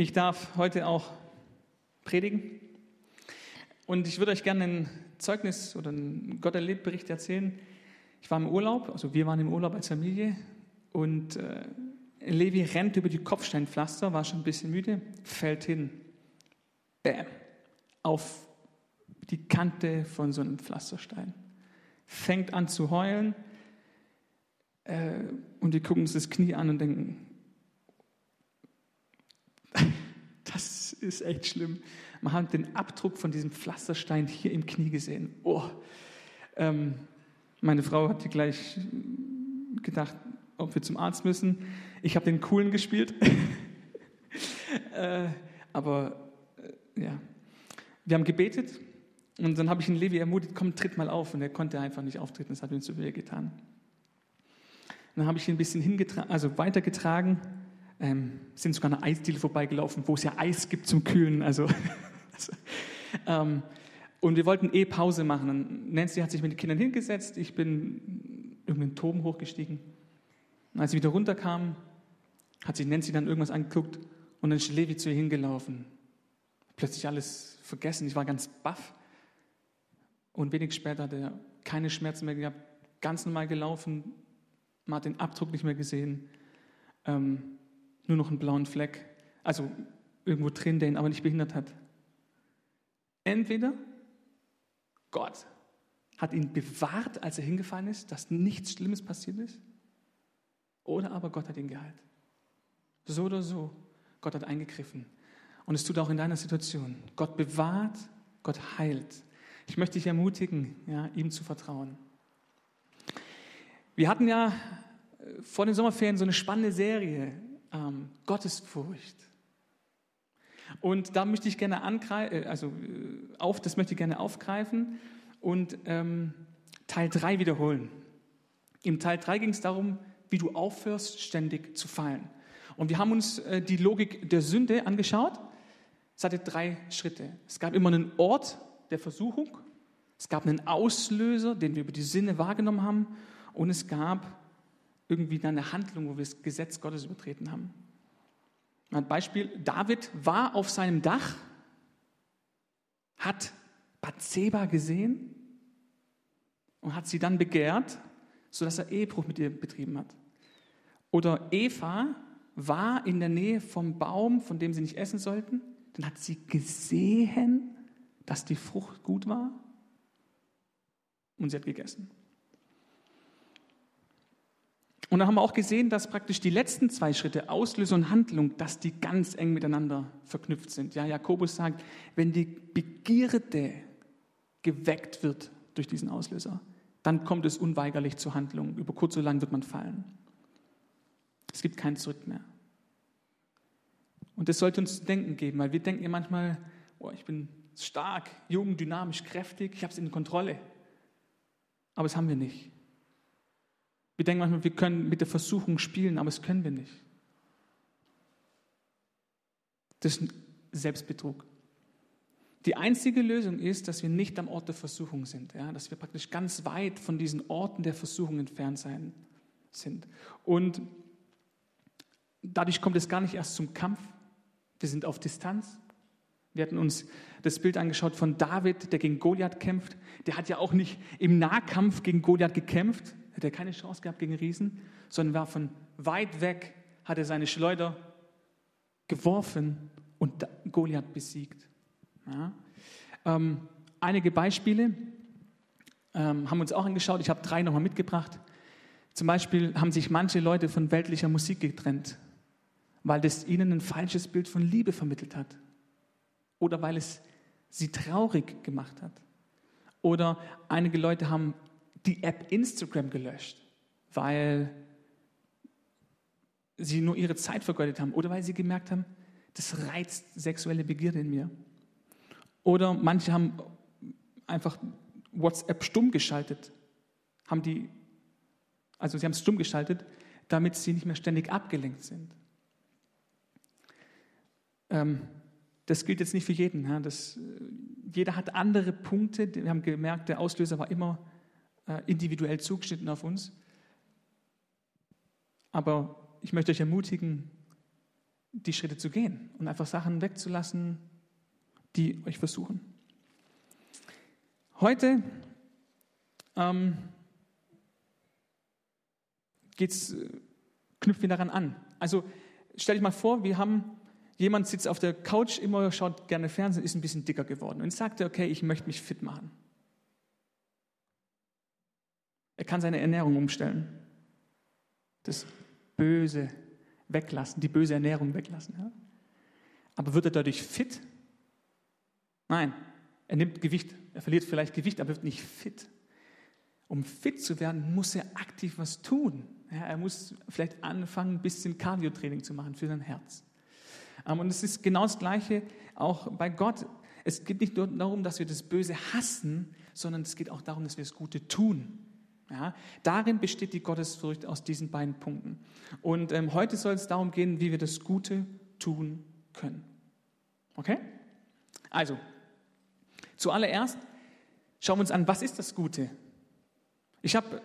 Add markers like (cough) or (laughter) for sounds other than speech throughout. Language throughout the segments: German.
Ich darf heute auch predigen und ich würde euch gerne ein Zeugnis oder einen Gott erlebt Bericht erzählen. Ich war im Urlaub, also wir waren im Urlaub als Familie und äh, Levi rennt über die Kopfsteinpflaster, war schon ein bisschen müde, fällt hin. Bäm. Auf die Kante von so einem Pflasterstein. Fängt an zu heulen äh, und wir gucken uns das Knie an und denken, das ist echt schlimm. Man hat den Abdruck von diesem Pflasterstein hier im Knie gesehen. Oh. Ähm, meine Frau hat gleich gedacht, ob wir zum Arzt müssen. Ich habe den coolen gespielt. (laughs) äh, aber äh, ja, wir haben gebetet und dann habe ich ihn Levi ermutigt, komm, tritt mal auf. Und er konnte einfach nicht auftreten, das hat ihm zu weh getan. Dann habe ich ihn ein bisschen also weitergetragen, ähm, sind sogar eine Eisdiele vorbeigelaufen, wo es ja Eis gibt zum Kühlen. Also, (laughs) also ähm, und wir wollten eh Pause machen. Und Nancy hat sich mit den Kindern hingesetzt, ich bin irgendeinen Turm hochgestiegen. Und als sie wieder runterkam, hat sich Nancy dann irgendwas angeguckt und dann ist Levi zu ihr hingelaufen. Plötzlich alles vergessen, ich war ganz baff. Und wenig später hat er keine Schmerzen mehr gehabt, ganz normal gelaufen, man hat den Abdruck nicht mehr gesehen, ähm, nur noch einen blauen Fleck, also irgendwo drin, der ihn aber nicht behindert hat. Entweder Gott hat ihn bewahrt, als er hingefallen ist, dass nichts Schlimmes passiert ist, oder aber Gott hat ihn geheilt. So oder so, Gott hat eingegriffen. Und es tut auch in deiner Situation. Gott bewahrt, Gott heilt. Ich möchte dich ermutigen, ja, ihm zu vertrauen. Wir hatten ja äh, vor den Sommerferien so eine spannende Serie, ähm, Gottesfurcht. Und da möchte ich gerne angreifen, äh, also äh, auf, das möchte ich gerne aufgreifen und ähm, Teil 3 wiederholen. Im Teil 3 ging es darum, wie du aufhörst, ständig zu fallen. Und wir haben uns äh, die Logik der Sünde angeschaut. Es hatte drei Schritte. Es gab immer einen Ort der Versuchung, es gab einen Auslöser, den wir über die Sinne wahrgenommen haben, und es gab irgendwie eine Handlung, wo wir das Gesetz Gottes übertreten haben. Ein Beispiel, David war auf seinem Dach, hat Bathseba gesehen und hat sie dann begehrt, sodass er Ehebruch mit ihr betrieben hat. Oder Eva war in der Nähe vom Baum, von dem sie nicht essen sollten. Dann hat sie gesehen, dass die Frucht gut war und sie hat gegessen. Und dann haben wir auch gesehen, dass praktisch die letzten zwei Schritte, Auslösung und Handlung, dass die ganz eng miteinander verknüpft sind. Ja, Jakobus sagt, wenn die Begierde geweckt wird durch diesen Auslöser, dann kommt es unweigerlich zur Handlung. Über kurz oder lang wird man fallen. Es gibt kein Zurück mehr. Und das sollte uns zu denken geben, weil wir denken ja manchmal, oh, ich bin stark, jung, dynamisch, kräftig, ich habe es in Kontrolle. Aber das haben wir nicht. Wir denken manchmal, wir können mit der Versuchung spielen, aber das können wir nicht. Das ist Selbstbetrug. Die einzige Lösung ist, dass wir nicht am Ort der Versuchung sind, ja? dass wir praktisch ganz weit von diesen Orten der Versuchung entfernt sein, sind. Und dadurch kommt es gar nicht erst zum Kampf. Wir sind auf Distanz. Wir hatten uns das Bild angeschaut von David, der gegen Goliath kämpft. Der hat ja auch nicht im Nahkampf gegen Goliath gekämpft, hat er keine Chance gehabt gegen Riesen, sondern war von weit weg, hat er seine Schleuder geworfen und Goliath besiegt. Ja. Ähm, einige Beispiele ähm, haben wir uns auch angeschaut. Ich habe drei nochmal mitgebracht. Zum Beispiel haben sich manche Leute von weltlicher Musik getrennt, weil das ihnen ein falsches Bild von Liebe vermittelt hat. Oder weil es sie traurig gemacht hat. Oder einige Leute haben die App Instagram gelöscht, weil sie nur ihre Zeit vergeudet haben oder weil sie gemerkt haben, das reizt sexuelle Begierde in mir. Oder manche haben einfach WhatsApp stumm geschaltet, haben die, also sie haben es stumm geschaltet, damit sie nicht mehr ständig abgelenkt sind. Ähm, das gilt jetzt nicht für jeden. Ja, das, jeder hat andere Punkte. Wir haben gemerkt, der Auslöser war immer äh, individuell zugeschnitten auf uns. Aber ich möchte euch ermutigen, die Schritte zu gehen und einfach Sachen wegzulassen, die euch versuchen. Heute ähm, geht's, knüpfen wir daran an. Also stell dich mal vor, wir haben jemand sitzt auf der Couch, immer schaut gerne Fernsehen, ist ein bisschen dicker geworden und sagt, okay, ich möchte mich fit machen. Er kann seine Ernährung umstellen. Das Böse weglassen, die böse Ernährung weglassen. Ja? Aber wird er dadurch fit? Nein, er nimmt Gewicht. Er verliert vielleicht Gewicht, aber wird nicht fit. Um fit zu werden, muss er aktiv was tun. Ja, er muss vielleicht anfangen, ein bisschen Cardiotraining zu machen für sein Herz. Ähm, und es ist genau das Gleiche auch bei Gott. Es geht nicht nur darum, dass wir das Böse hassen, sondern es geht auch darum, dass wir das Gute tun. Ja, darin besteht die Gottesfurcht aus diesen beiden Punkten. Und ähm, heute soll es darum gehen, wie wir das Gute tun können. Okay? Also, zuallererst schauen wir uns an, was ist das Gute? Ich habe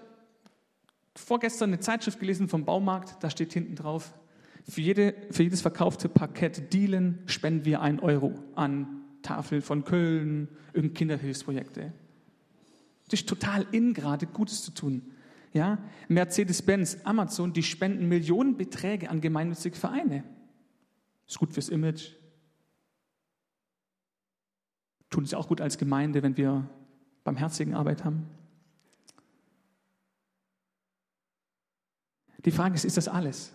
vorgestern eine Zeitschrift gelesen vom Baumarkt, da steht hinten drauf, für, jede, für jedes verkaufte Parkett Dielen spenden wir einen Euro an Tafel von Köln, irgendeine Kinderhilfsprojekte. Das ist total in gerade, Gutes zu tun. Ja? Mercedes-Benz, Amazon, die spenden Millionenbeträge an gemeinnützige Vereine. Ist gut fürs Image. Tun es auch gut als Gemeinde, wenn wir barmherzigen Arbeit haben. Die Frage ist, ist das alles?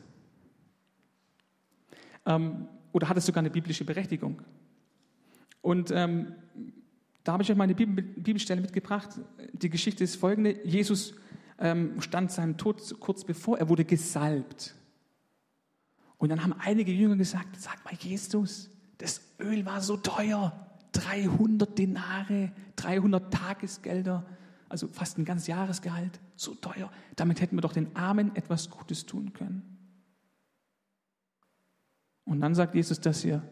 Ähm, oder hat es sogar eine biblische Berechtigung? Und ähm, da habe ich euch mal eine Bibelstelle mitgebracht. Die Geschichte ist folgende. Jesus ähm, stand seinem Tod kurz bevor, er wurde gesalbt. Und dann haben einige Jünger gesagt, sag mal Jesus, das Öl war so teuer. 300 Denare, 300 Tagesgelder, also fast ein ganzes Jahresgehalt, so teuer. Damit hätten wir doch den Armen etwas Gutes tun können. Und dann sagt Jesus das hier,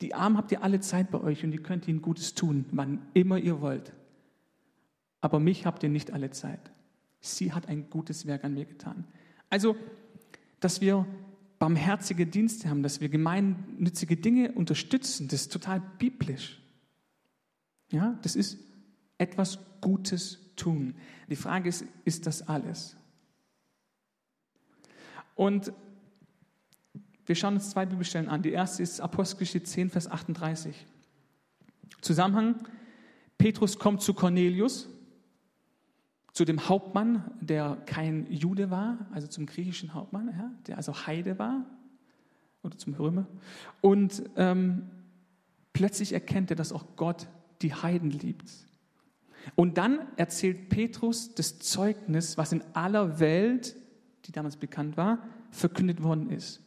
die Armen habt ihr alle Zeit bei euch und ihr könnt ihnen Gutes tun, wann immer ihr wollt. Aber mich habt ihr nicht alle Zeit. Sie hat ein gutes Werk an mir getan. Also, dass wir barmherzige Dienste haben, dass wir gemeinnützige Dinge unterstützen, das ist total biblisch. Ja, das ist etwas Gutes tun. Die Frage ist, ist das alles? Und wir schauen uns zwei Bibelstellen an. Die erste ist Apostelgeschichte 10, Vers 38. Zusammenhang, Petrus kommt zu Cornelius, zu dem Hauptmann, der kein Jude war, also zum griechischen Hauptmann, ja, der also Heide war, oder zum Römer. Und ähm, plötzlich erkennt er, dass auch Gott die Heiden liebt. Und dann erzählt Petrus das Zeugnis, was in aller Welt, die damals bekannt war, verkündet worden ist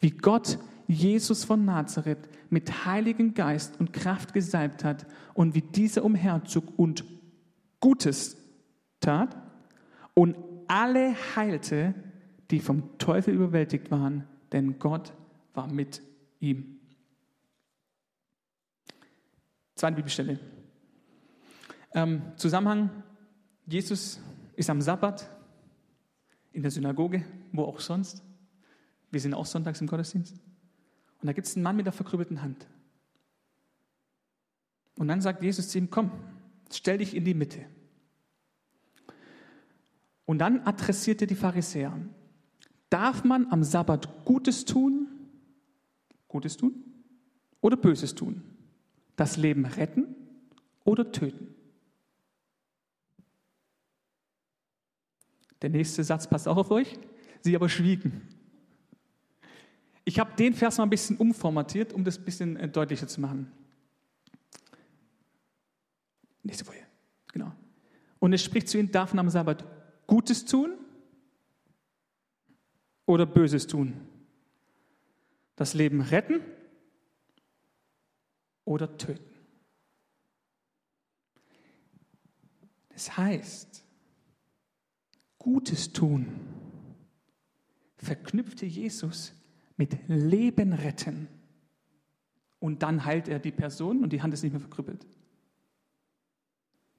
wie Gott Jesus von Nazareth mit Heiligen Geist und Kraft gesalbt hat und wie dieser umherzog und Gutes tat und alle heilte, die vom Teufel überwältigt waren, denn Gott war mit ihm. Zweite Bibelstelle. Ähm, Zusammenhang, Jesus ist am Sabbat in der Synagoge, wo auch sonst. Wir sind auch sonntags im Gottesdienst. Und da gibt es einen Mann mit der verkrüppelten Hand. Und dann sagt Jesus zu ihm, komm, stell dich in die Mitte. Und dann adressiert er die Pharisäer. Darf man am Sabbat Gutes tun, Gutes tun oder Böses tun? Das Leben retten oder töten? Der nächste Satz passt auch auf euch. Sie aber schwiegen. Ich habe den Vers mal ein bisschen umformatiert, um das ein bisschen äh, deutlicher zu machen. Nächste Folie. Genau. Und es spricht zu ihnen, darf man am Sabbat Gutes tun oder Böses tun? Das Leben retten oder töten? Das heißt, Gutes tun verknüpfte Jesus mit Leben retten. Und dann heilt er die Person und die Hand ist nicht mehr verkrüppelt.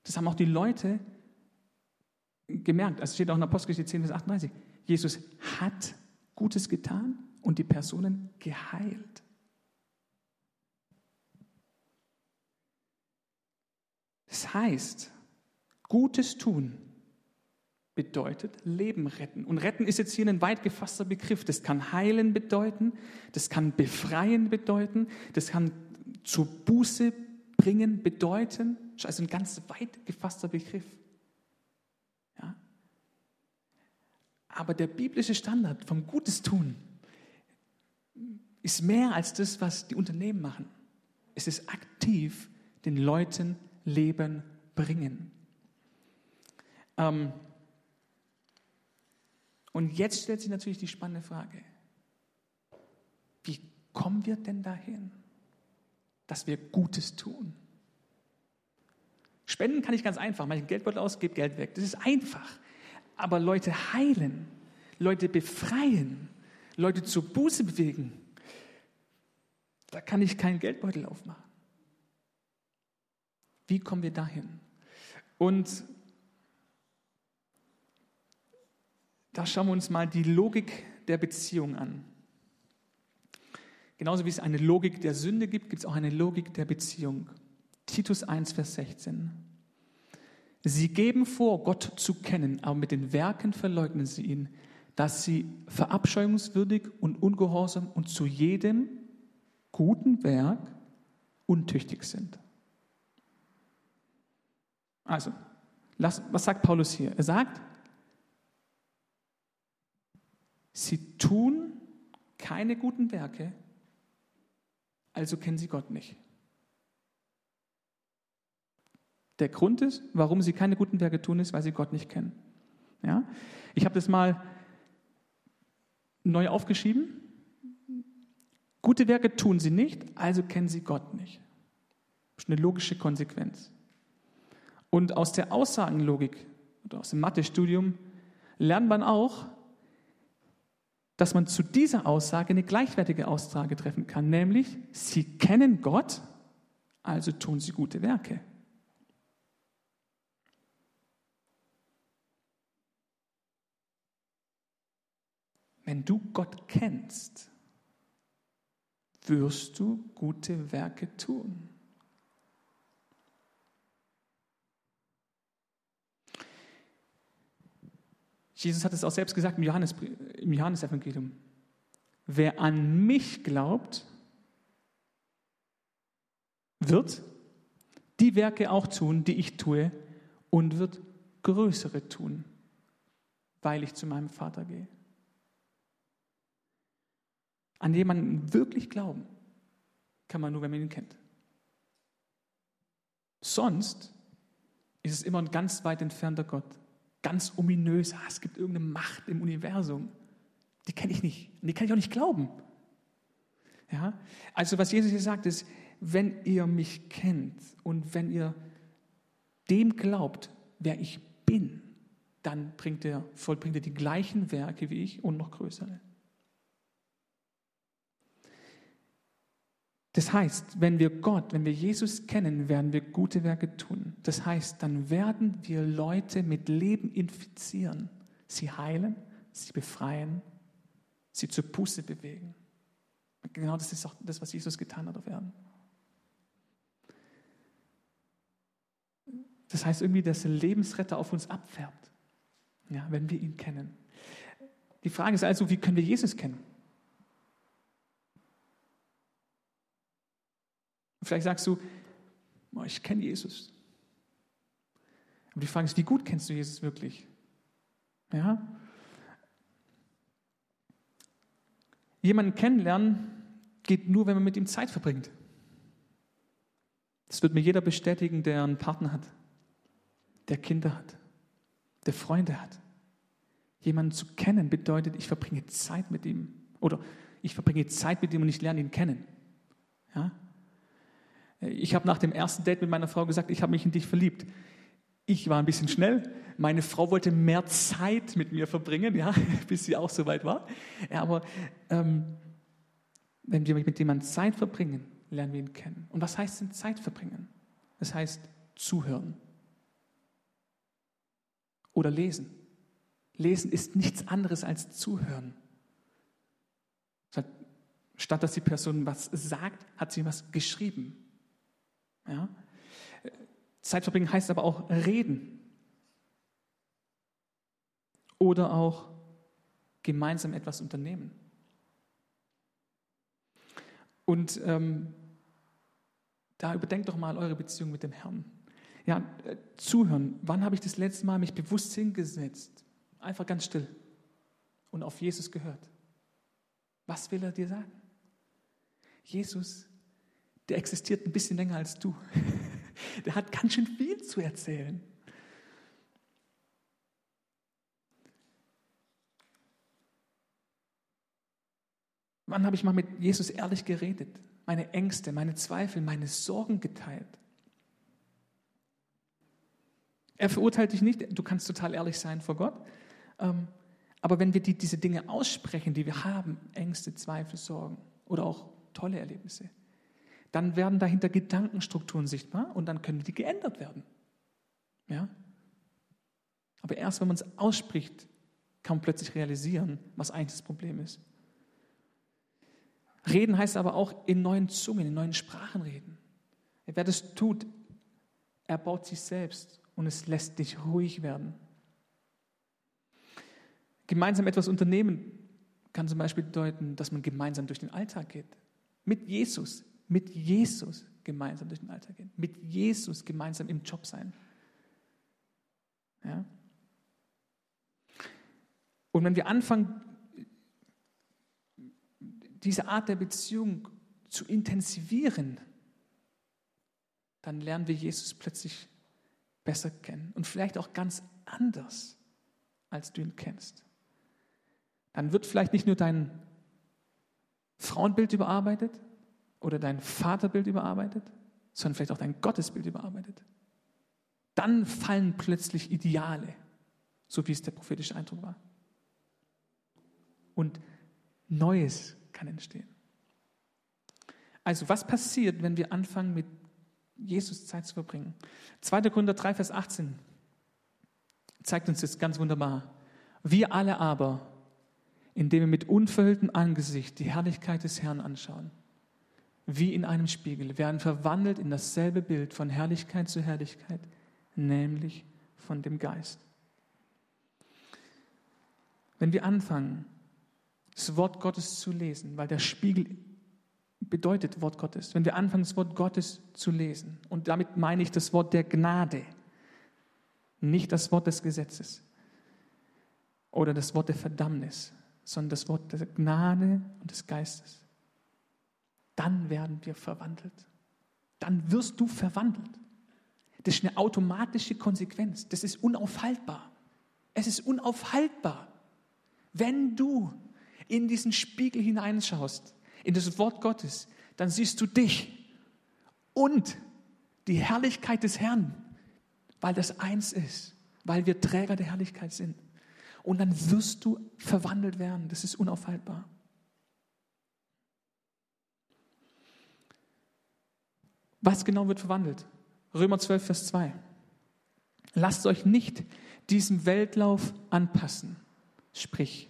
Das haben auch die Leute gemerkt. Es steht auch in Apostelgeschichte 10, Vers 38. Jesus hat Gutes getan und die Personen geheilt. Das heißt, Gutes tun bedeutet Leben retten. Und retten ist jetzt hier ein weit gefasster Begriff. Das kann heilen bedeuten, das kann befreien bedeuten, das kann zur Buße bringen bedeuten. Das ist also ein ganz weit gefasster Begriff. Ja? Aber der biblische Standard vom Gutes tun ist mehr als das, was die Unternehmen machen. Es ist aktiv den Leuten Leben bringen. Ähm, und jetzt stellt sich natürlich die spannende Frage, wie kommen wir denn dahin, dass wir Gutes tun? Spenden kann ich ganz einfach, mache ich Geldbeutel aus, gebe Geld weg. Das ist einfach. Aber Leute heilen, Leute befreien, Leute zur Buße bewegen, da kann ich keinen Geldbeutel aufmachen. Wie kommen wir dahin? Und da schauen wir uns mal die Logik der Beziehung an. Genauso wie es eine Logik der Sünde gibt, gibt es auch eine Logik der Beziehung. Titus 1, Vers 16. Sie geben vor, Gott zu kennen, aber mit den Werken verleugnen sie ihn, dass sie verabscheuungswürdig und ungehorsam und zu jedem guten Werk untüchtig sind. Also, was sagt Paulus hier? Er sagt, sie tun keine guten Werke, also kennen sie Gott nicht. Der Grund ist, warum sie keine guten Werke tun, ist, weil sie Gott nicht kennen. Ja? Ich habe das mal neu aufgeschrieben. Gute Werke tun sie nicht, also kennen sie Gott nicht. Das ist eine logische Konsequenz. Und aus der Aussagenlogik oder aus dem Mathestudium lernt man auch, dass man zu dieser Aussage eine gleichwertige Aussage treffen kann, nämlich sie kennen Gott, also tun sie gute Werke. Wenn du Gott kennst, wirst du gute Werke tun. Jesus hat es auch selbst gesagt im, Johannes, im Johannesevangelium. Wer an mich glaubt, wird die Werke auch tun, die ich tue, und wird größere tun, weil ich zu meinem Vater gehe. An jemanden wirklich glauben kann man nur, wenn man ihn kennt. Sonst ist es immer ein ganz weit entfernter Gott ganz ominös, ah, es gibt irgendeine Macht im Universum. Die kenne ich nicht. Und die kann ich auch nicht glauben. Ja? Also was Jesus hier sagt ist, wenn ihr mich kennt und wenn ihr dem glaubt, wer ich bin, dann bringt er, vollbringt er die gleichen Werke wie ich und noch größere. Das heißt, wenn wir Gott, wenn wir Jesus kennen, werden wir gute Werke tun. Das heißt, dann werden wir Leute mit Leben infizieren, sie heilen, sie befreien, sie zur Puste bewegen. Genau das ist auch das, was Jesus getan hat auf Erden. Das heißt irgendwie, dass der Lebensretter auf uns abfärbt, ja, wenn wir ihn kennen. Die Frage ist also, wie können wir Jesus kennen? Vielleicht sagst du, oh, ich kenne Jesus. Aber die Frage ist, wie gut kennst du Jesus wirklich? Ja? Jemanden kennenlernen geht nur, wenn man mit ihm Zeit verbringt. Das wird mir jeder bestätigen, der einen Partner hat, der Kinder hat, der Freunde hat. Jemanden zu kennen bedeutet, ich verbringe Zeit mit ihm. Oder ich verbringe Zeit mit ihm und ich lerne ihn kennen. Ja? Ich habe nach dem ersten Date mit meiner Frau gesagt, ich habe mich in dich verliebt. Ich war ein bisschen schnell. Meine Frau wollte mehr Zeit mit mir verbringen, ja, (laughs) bis sie auch soweit war. Ja, aber ähm, wenn wir mit jemandem Zeit verbringen, lernen wir ihn kennen. Und was heißt denn Zeit verbringen? Das heißt zuhören oder lesen. Lesen ist nichts anderes als zuhören. Statt dass die Person was sagt, hat sie was geschrieben. Ja? Zeit verbringen heißt aber auch reden. Oder auch gemeinsam etwas unternehmen. Und ähm, da überdenkt doch mal eure Beziehung mit dem Herrn. Ja, äh, zuhören. Wann habe ich das letzte Mal mich bewusst hingesetzt? Einfach ganz still und auf Jesus gehört. Was will er dir sagen? Jesus, der existiert ein bisschen länger als du. (laughs) Der hat ganz schön viel zu erzählen. Wann habe ich mal mit Jesus ehrlich geredet? Meine Ängste, meine Zweifel, meine Sorgen geteilt. Er verurteilt dich nicht, du kannst total ehrlich sein vor Gott. Ähm, aber wenn wir die, diese Dinge aussprechen, die wir haben, Ängste, Zweifel, Sorgen oder auch tolle Erlebnisse, dann werden dahinter Gedankenstrukturen sichtbar und dann können die geändert werden. Ja? Aber erst wenn man es ausspricht, kann man plötzlich realisieren, was eigentlich das Problem ist. Reden heißt aber auch in neuen Zungen, in neuen Sprachen reden. Wer das tut, er baut sich selbst und es lässt dich ruhig werden. Gemeinsam etwas unternehmen kann zum Beispiel bedeuten, dass man gemeinsam durch den Alltag geht. Mit Jesus, mit Jesus gemeinsam durch den Alltag gehen. Mit Jesus gemeinsam im Job sein. Ja? Und wenn wir anfangen, diese Art der Beziehung zu intensivieren, dann lernen wir Jesus plötzlich besser kennen und vielleicht auch ganz anders, als du ihn kennst. Dann wird vielleicht nicht nur dein Frauenbild überarbeitet oder dein Vaterbild überarbeitet, sondern vielleicht auch dein Gottesbild überarbeitet. Dann fallen plötzlich Ideale, so wie es der prophetische Eindruck war. Und Neues kann entstehen. Also, was passiert, wenn wir anfangen, mit Jesus Zeit zu verbringen? 2. Korinther 3, Vers 18 zeigt uns das ganz wunderbar. Wir alle aber, indem wir mit unverhülltem Angesicht die Herrlichkeit des Herrn anschauen, wie in einem Spiegel, werden verwandelt in dasselbe Bild von Herrlichkeit zu Herrlichkeit, nämlich von dem Geist. Wenn wir anfangen, das Wort Gottes zu lesen, weil der Spiegel bedeutet Wort Gottes. Wenn wir anfangen, das Wort Gottes zu lesen, und damit meine ich das Wort der Gnade, nicht das Wort des Gesetzes oder das Wort der Verdammnis, sondern das Wort der Gnade und des Geistes, dann werden wir verwandelt. Dann wirst du verwandelt. Das ist eine automatische Konsequenz. Das ist unaufhaltbar. Es ist unaufhaltbar. Wenn du in diesen Spiegel hineinschaust, in das Wort Gottes, dann siehst du dich und die Herrlichkeit des Herrn, weil das eins ist, weil wir Träger der Herrlichkeit sind. Und dann wirst du verwandelt werden. Das ist unaufhaltbar. Was genau wird verwandelt? Römer 12, Vers 2. Lasst euch nicht diesem Weltlauf anpassen. Sprich,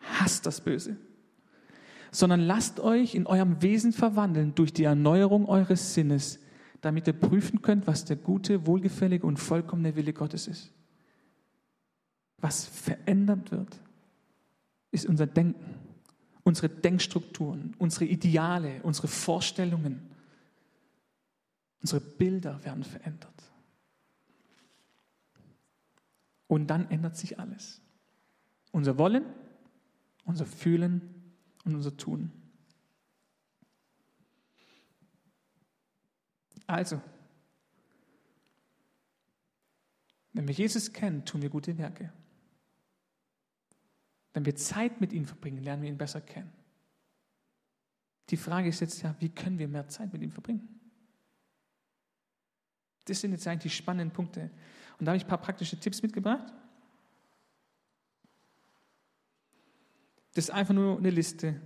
hasst das Böse, sondern lasst euch in eurem Wesen verwandeln durch die Erneuerung eures Sinnes, damit ihr prüfen könnt, was der gute, wohlgefällige und vollkommene Wille Gottes ist. Was verändert wird, ist unser Denken, unsere Denkstrukturen, unsere Ideale, unsere Vorstellungen. Unsere Bilder werden verändert. Und dann ändert sich alles. Unser Wollen, unser Fühlen und unser Tun. Also, wenn wir Jesus kennen, tun wir gute Werke. Wenn wir Zeit mit ihm verbringen, lernen wir ihn besser kennen. Die Frage ist jetzt ja, wie können wir mehr Zeit mit ihm verbringen? Das sind jetzt eigentlich die spannenden Punkte. Und da habe ich ein paar praktische Tipps mitgebracht. Das ist einfach nur eine Liste.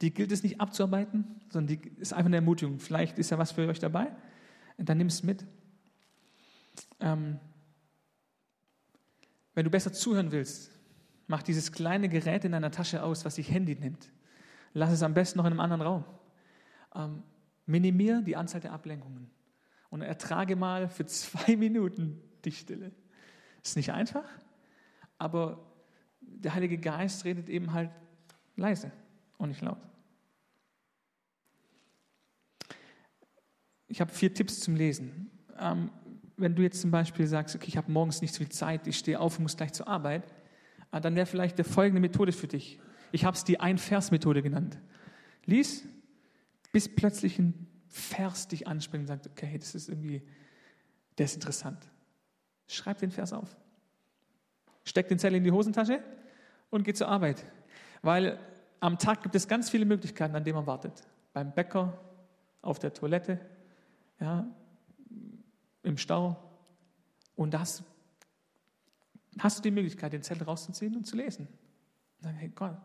Die gilt es nicht abzuarbeiten, sondern die ist einfach eine Ermutigung. Vielleicht ist ja was für euch dabei. Dann nimm es mit. Ähm, wenn du besser zuhören willst, mach dieses kleine Gerät in deiner Tasche aus, was sich Handy nimmt. lass es am besten noch in einem anderen Raum. Ähm, minimier die Anzahl der Ablenkungen und ertrage mal für zwei (laughs) Minuten die Stille. Ist nicht einfach, aber der Heilige Geist redet eben halt leise und nicht laut. Ich habe vier Tipps zum Lesen. Ähm, wenn du jetzt zum Beispiel sagst, okay, ich habe morgens nicht so viel Zeit, ich stehe auf und muss gleich zur Arbeit, äh, dann wäre vielleicht die folgende Methode für dich. Ich habe es die Ein-Vers-Methode genannt. Lies, bis plötzlich ein Vers dich anspringt und sagt, okay, das ist irgendwie, der ist interessant. Schreib den Vers auf. Steck den Zettel in die Hosentasche und geh zur Arbeit. Weil am Tag gibt es ganz viele Möglichkeiten, an denen man wartet. Beim Bäcker, auf der Toilette, ja, im Stau. Und das hast du die Möglichkeit, den Zettel rauszuziehen und zu lesen. Und sagen, hey Gott,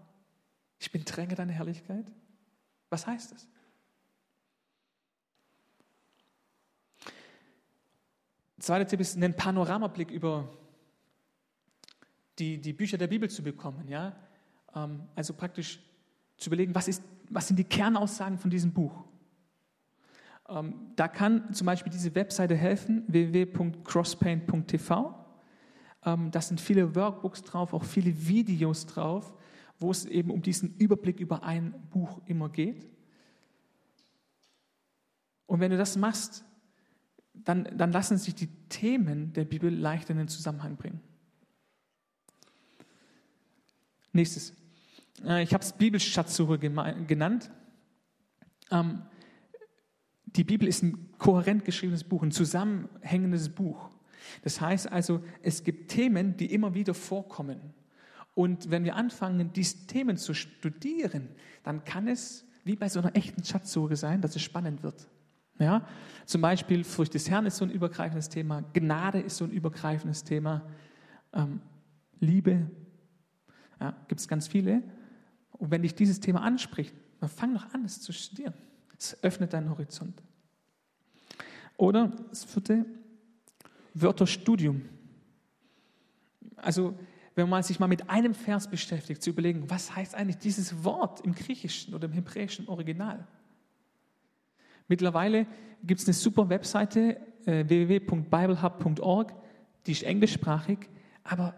ich bin Träger deiner Herrlichkeit. Was heißt das? Zweiter Tipp ist, einen Panoramablick über die, die Bücher der Bibel zu bekommen. Ja? Ähm, also praktisch zu überlegen, was, ist, was sind die Kernaussagen von diesem Buch. Ähm, da kann zum Beispiel diese Webseite helfen, www.crosspaint.tv. Ähm, da sind viele Workbooks drauf, auch viele Videos drauf, wo es eben um diesen Überblick über ein Buch immer geht. Und wenn du das machst, dann, dann lassen sich die Themen der Bibel leicht in den Zusammenhang bringen. Nächstes. Äh, ich habe es Bibelschatzsuche genannt. Ähm, die Bibel ist ein kohärent geschriebenes Buch, ein zusammenhängendes Buch. Das heißt also, es gibt Themen, die immer wieder vorkommen. Und wenn wir anfangen, diese Themen zu studieren, dann kann es wie bei so einer echten Schatzsuche sein, dass es spannend wird. Ja? Zum Beispiel Furcht des Herrn ist so ein übergreifendes Thema, Gnade ist so ein übergreifendes Thema, ähm, Liebe, ja, gibt es ganz viele. Und wenn dich dieses Thema anspricht, dann fang doch an, es zu studieren. Es öffnet deinen Horizont. Oder das vierte, Wörterstudium. Also, wenn man sich mal mit einem Vers beschäftigt, zu überlegen, was heißt eigentlich dieses Wort im Griechischen oder im Hebräischen Original? Mittlerweile gibt es eine super Webseite, äh, www.biblehub.org, die ist englischsprachig, aber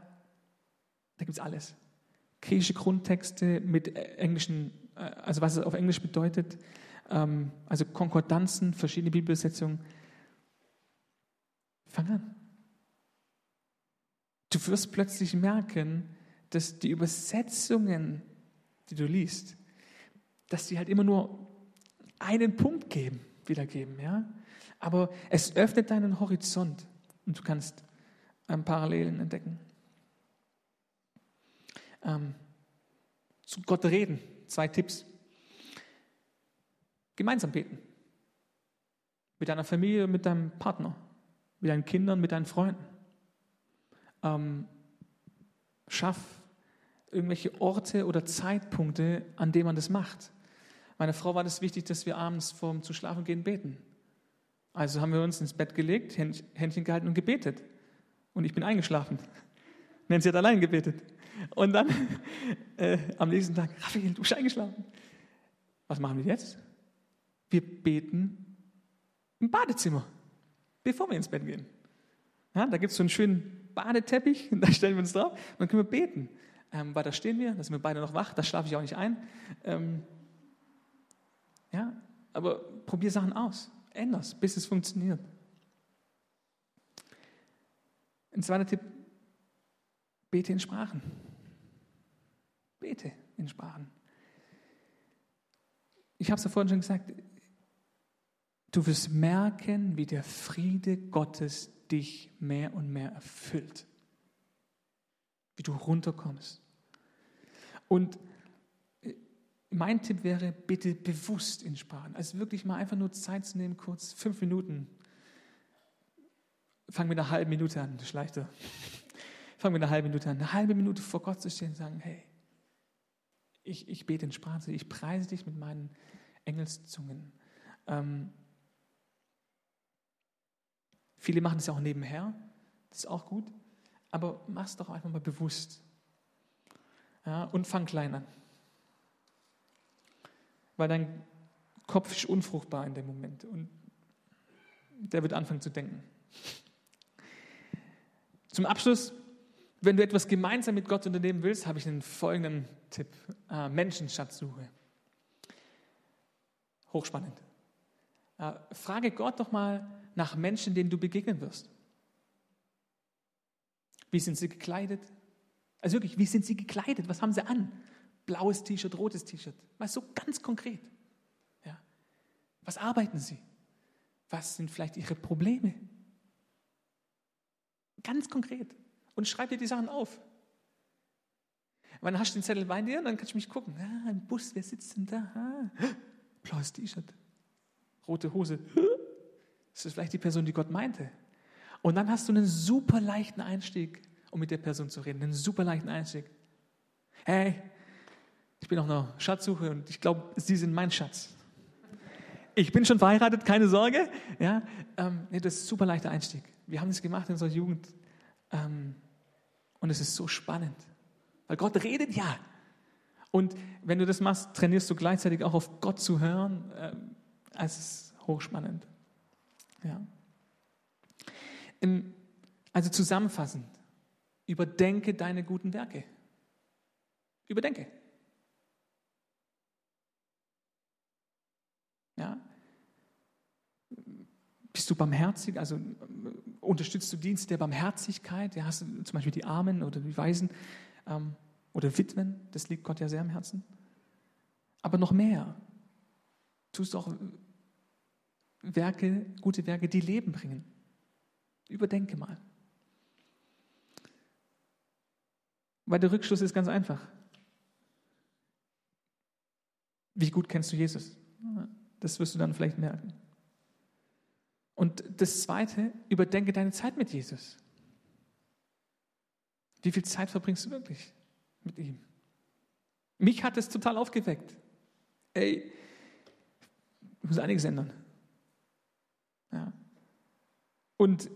da gibt es alles. Griechische Grundtexte mit englischen, äh, also was es auf Englisch bedeutet, ähm, also Konkordanzen, verschiedene Bibelsetzungen. Fang an. Du wirst plötzlich merken, dass die Übersetzungen, die du liest, dass die halt immer nur einen Punkt geben, wiedergeben, ja. Aber es öffnet deinen Horizont und du kannst ähm, Parallelen entdecken. Ähm, zu Gott reden, zwei Tipps. Gemeinsam beten. Mit deiner Familie, mit deinem Partner, mit deinen Kindern, mit deinen Freunden. Ähm, schaff irgendwelche Orte oder Zeitpunkte, an denen man das macht. Meiner Frau war das wichtig, dass wir abends vorm zu schlafen gehen beten. Also haben wir uns ins Bett gelegt, Händchen gehalten und gebetet. Und ich bin eingeschlafen. (laughs) Nancy hat allein gebetet. Und dann (laughs) äh, am nächsten Tag, Raphael, du bist eingeschlafen. Was machen wir jetzt? Wir beten im Badezimmer, bevor wir ins Bett gehen. Ja, da gibt es so einen schönen Badeteppich, (laughs) da stellen wir uns drauf und dann können wir beten. Ähm, weil da stehen wir, da sind wir beide noch wach, da schlafe ich auch nicht ein. Ähm, ja, aber probier Sachen aus, änder's, bis es funktioniert. Ein zweiter Tipp, bete in Sprachen. Bete in Sprachen. Ich habe es ja vorhin schon gesagt, du wirst merken, wie der Friede Gottes dich mehr und mehr erfüllt. Wie du runterkommst. Und mein Tipp wäre, bitte bewusst in Sprachen. Also wirklich mal einfach nur Zeit zu nehmen, kurz fünf Minuten. Fang mit einer halben Minute an, das ist leichter. Fang mit einer halben Minute an. Eine halbe Minute vor Gott zu stehen und sagen, hey, ich, ich bete in Sprachen, ich preise dich mit meinen Engelszungen. Ähm, viele machen das ja auch nebenher, das ist auch gut, aber mach es doch einfach mal bewusst. Ja, und fang klein an. Weil dein Kopf ist unfruchtbar in dem Moment und der wird anfangen zu denken. Zum Abschluss, wenn du etwas gemeinsam mit Gott unternehmen willst, habe ich einen folgenden Tipp. Äh, Menschenschatzsuche. Hochspannend. Äh, frage Gott doch mal nach Menschen, denen du begegnen wirst. Wie sind sie gekleidet? Also wirklich, wie sind sie gekleidet? Was haben sie an? Blaues T-Shirt, rotes T-Shirt. Was so ganz konkret. Ja. Was arbeiten sie? Was sind vielleicht ihre Probleme? Ganz konkret. Und schreib dir die Sachen auf. Dann hast du den Zettel bei dir und dann kannst du mich gucken. Ah, im Bus, wer sitzt denn da? Ah, blaues T-Shirt, rote Hose. Das ist vielleicht die Person, die Gott meinte. Und dann hast du einen super leichten Einstieg, um mit der Person zu reden. Einen super leichten Einstieg. Hey, ich bin auf einer Schatzsuche und ich glaube, Sie sind mein Schatz. Ich bin schon verheiratet, keine Sorge. Ja, ähm, nee, das ist ein super leichter Einstieg. Wir haben das gemacht in unserer Jugend ähm, und es ist so spannend, weil Gott redet ja. Und wenn du das machst, trainierst du gleichzeitig auch auf Gott zu hören. Ähm, es ist hochspannend. Ja. Also zusammenfassend, überdenke deine guten Werke. Überdenke. Ja? Bist du barmherzig? Also unterstützt du Dienste der Barmherzigkeit? Ja, hast du zum Beispiel die Armen oder die Waisen ähm, oder Witwen? Das liegt Gott ja sehr am Herzen. Aber noch mehr. Tust du auch Werke, gute Werke, die Leben bringen. Überdenke mal. Weil der Rückschluss ist ganz einfach. Wie gut kennst du Jesus? Das wirst du dann vielleicht merken. Und das Zweite, überdenke deine Zeit mit Jesus. Wie viel Zeit verbringst du wirklich mit ihm? Mich hat es total aufgeweckt. Ey, ich muss einiges ändern. Ja. Und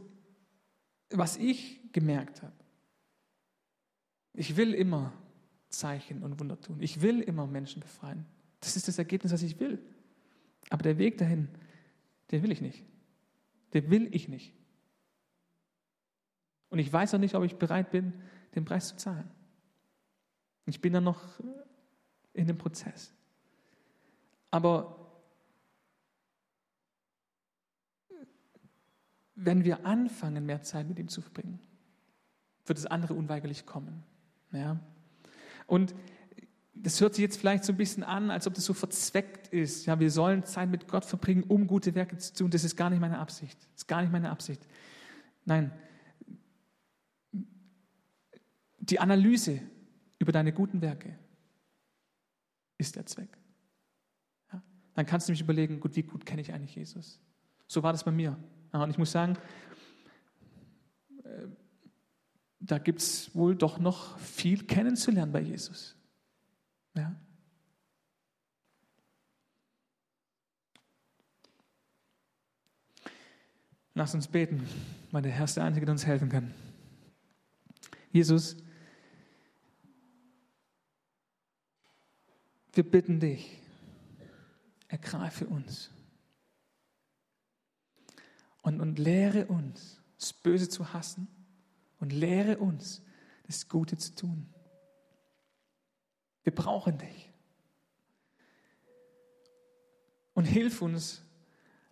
was ich gemerkt habe, ich will immer Zeichen und Wunder tun. Ich will immer Menschen befreien. Das ist das Ergebnis, was ich will. Aber der Weg dahin, den will ich nicht. Den will ich nicht. Und ich weiß auch nicht, ob ich bereit bin, den Preis zu zahlen. Ich bin dann noch in dem Prozess. Aber wenn wir anfangen, mehr Zeit mit ihm zu verbringen, wird das andere unweigerlich kommen. Ja? Und das hört sich jetzt vielleicht so ein bisschen an, als ob das so verzweckt ist. Ja, wir sollen Zeit mit Gott verbringen, um gute Werke zu tun. Das ist gar nicht meine Absicht. Das ist gar nicht meine Absicht. Nein. Die Analyse über deine guten Werke ist der Zweck. Ja? Dann kannst du nämlich überlegen, gut, wie gut kenne ich eigentlich Jesus? So war das bei mir. Ja, und ich muss sagen, äh, da gibt es wohl doch noch viel kennenzulernen bei Jesus. Ja? Lass uns beten, weil der Herr ist der Einzige, der uns helfen kann. Jesus, wir bitten dich, ergreife uns und, und lehre uns, das Böse zu hassen und lehre uns, das Gute zu tun. Wir brauchen dich. Und hilf uns,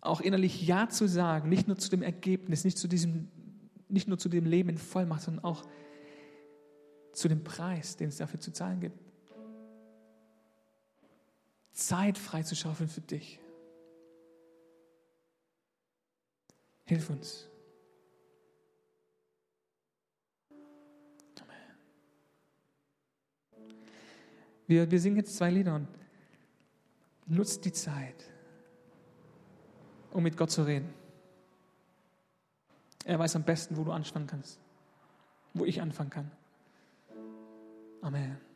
auch innerlich Ja zu sagen, nicht nur zu dem Ergebnis, nicht, zu diesem, nicht nur zu dem Leben in Vollmacht, sondern auch zu dem Preis, den es dafür zu zahlen gibt. Zeit freizuschaufeln für dich. Hilf uns. Wir, wir singen jetzt zwei Lieder und nutzt die Zeit, um mit Gott zu reden. Er weiß am besten, wo du anfangen kannst, wo ich anfangen kann. Amen.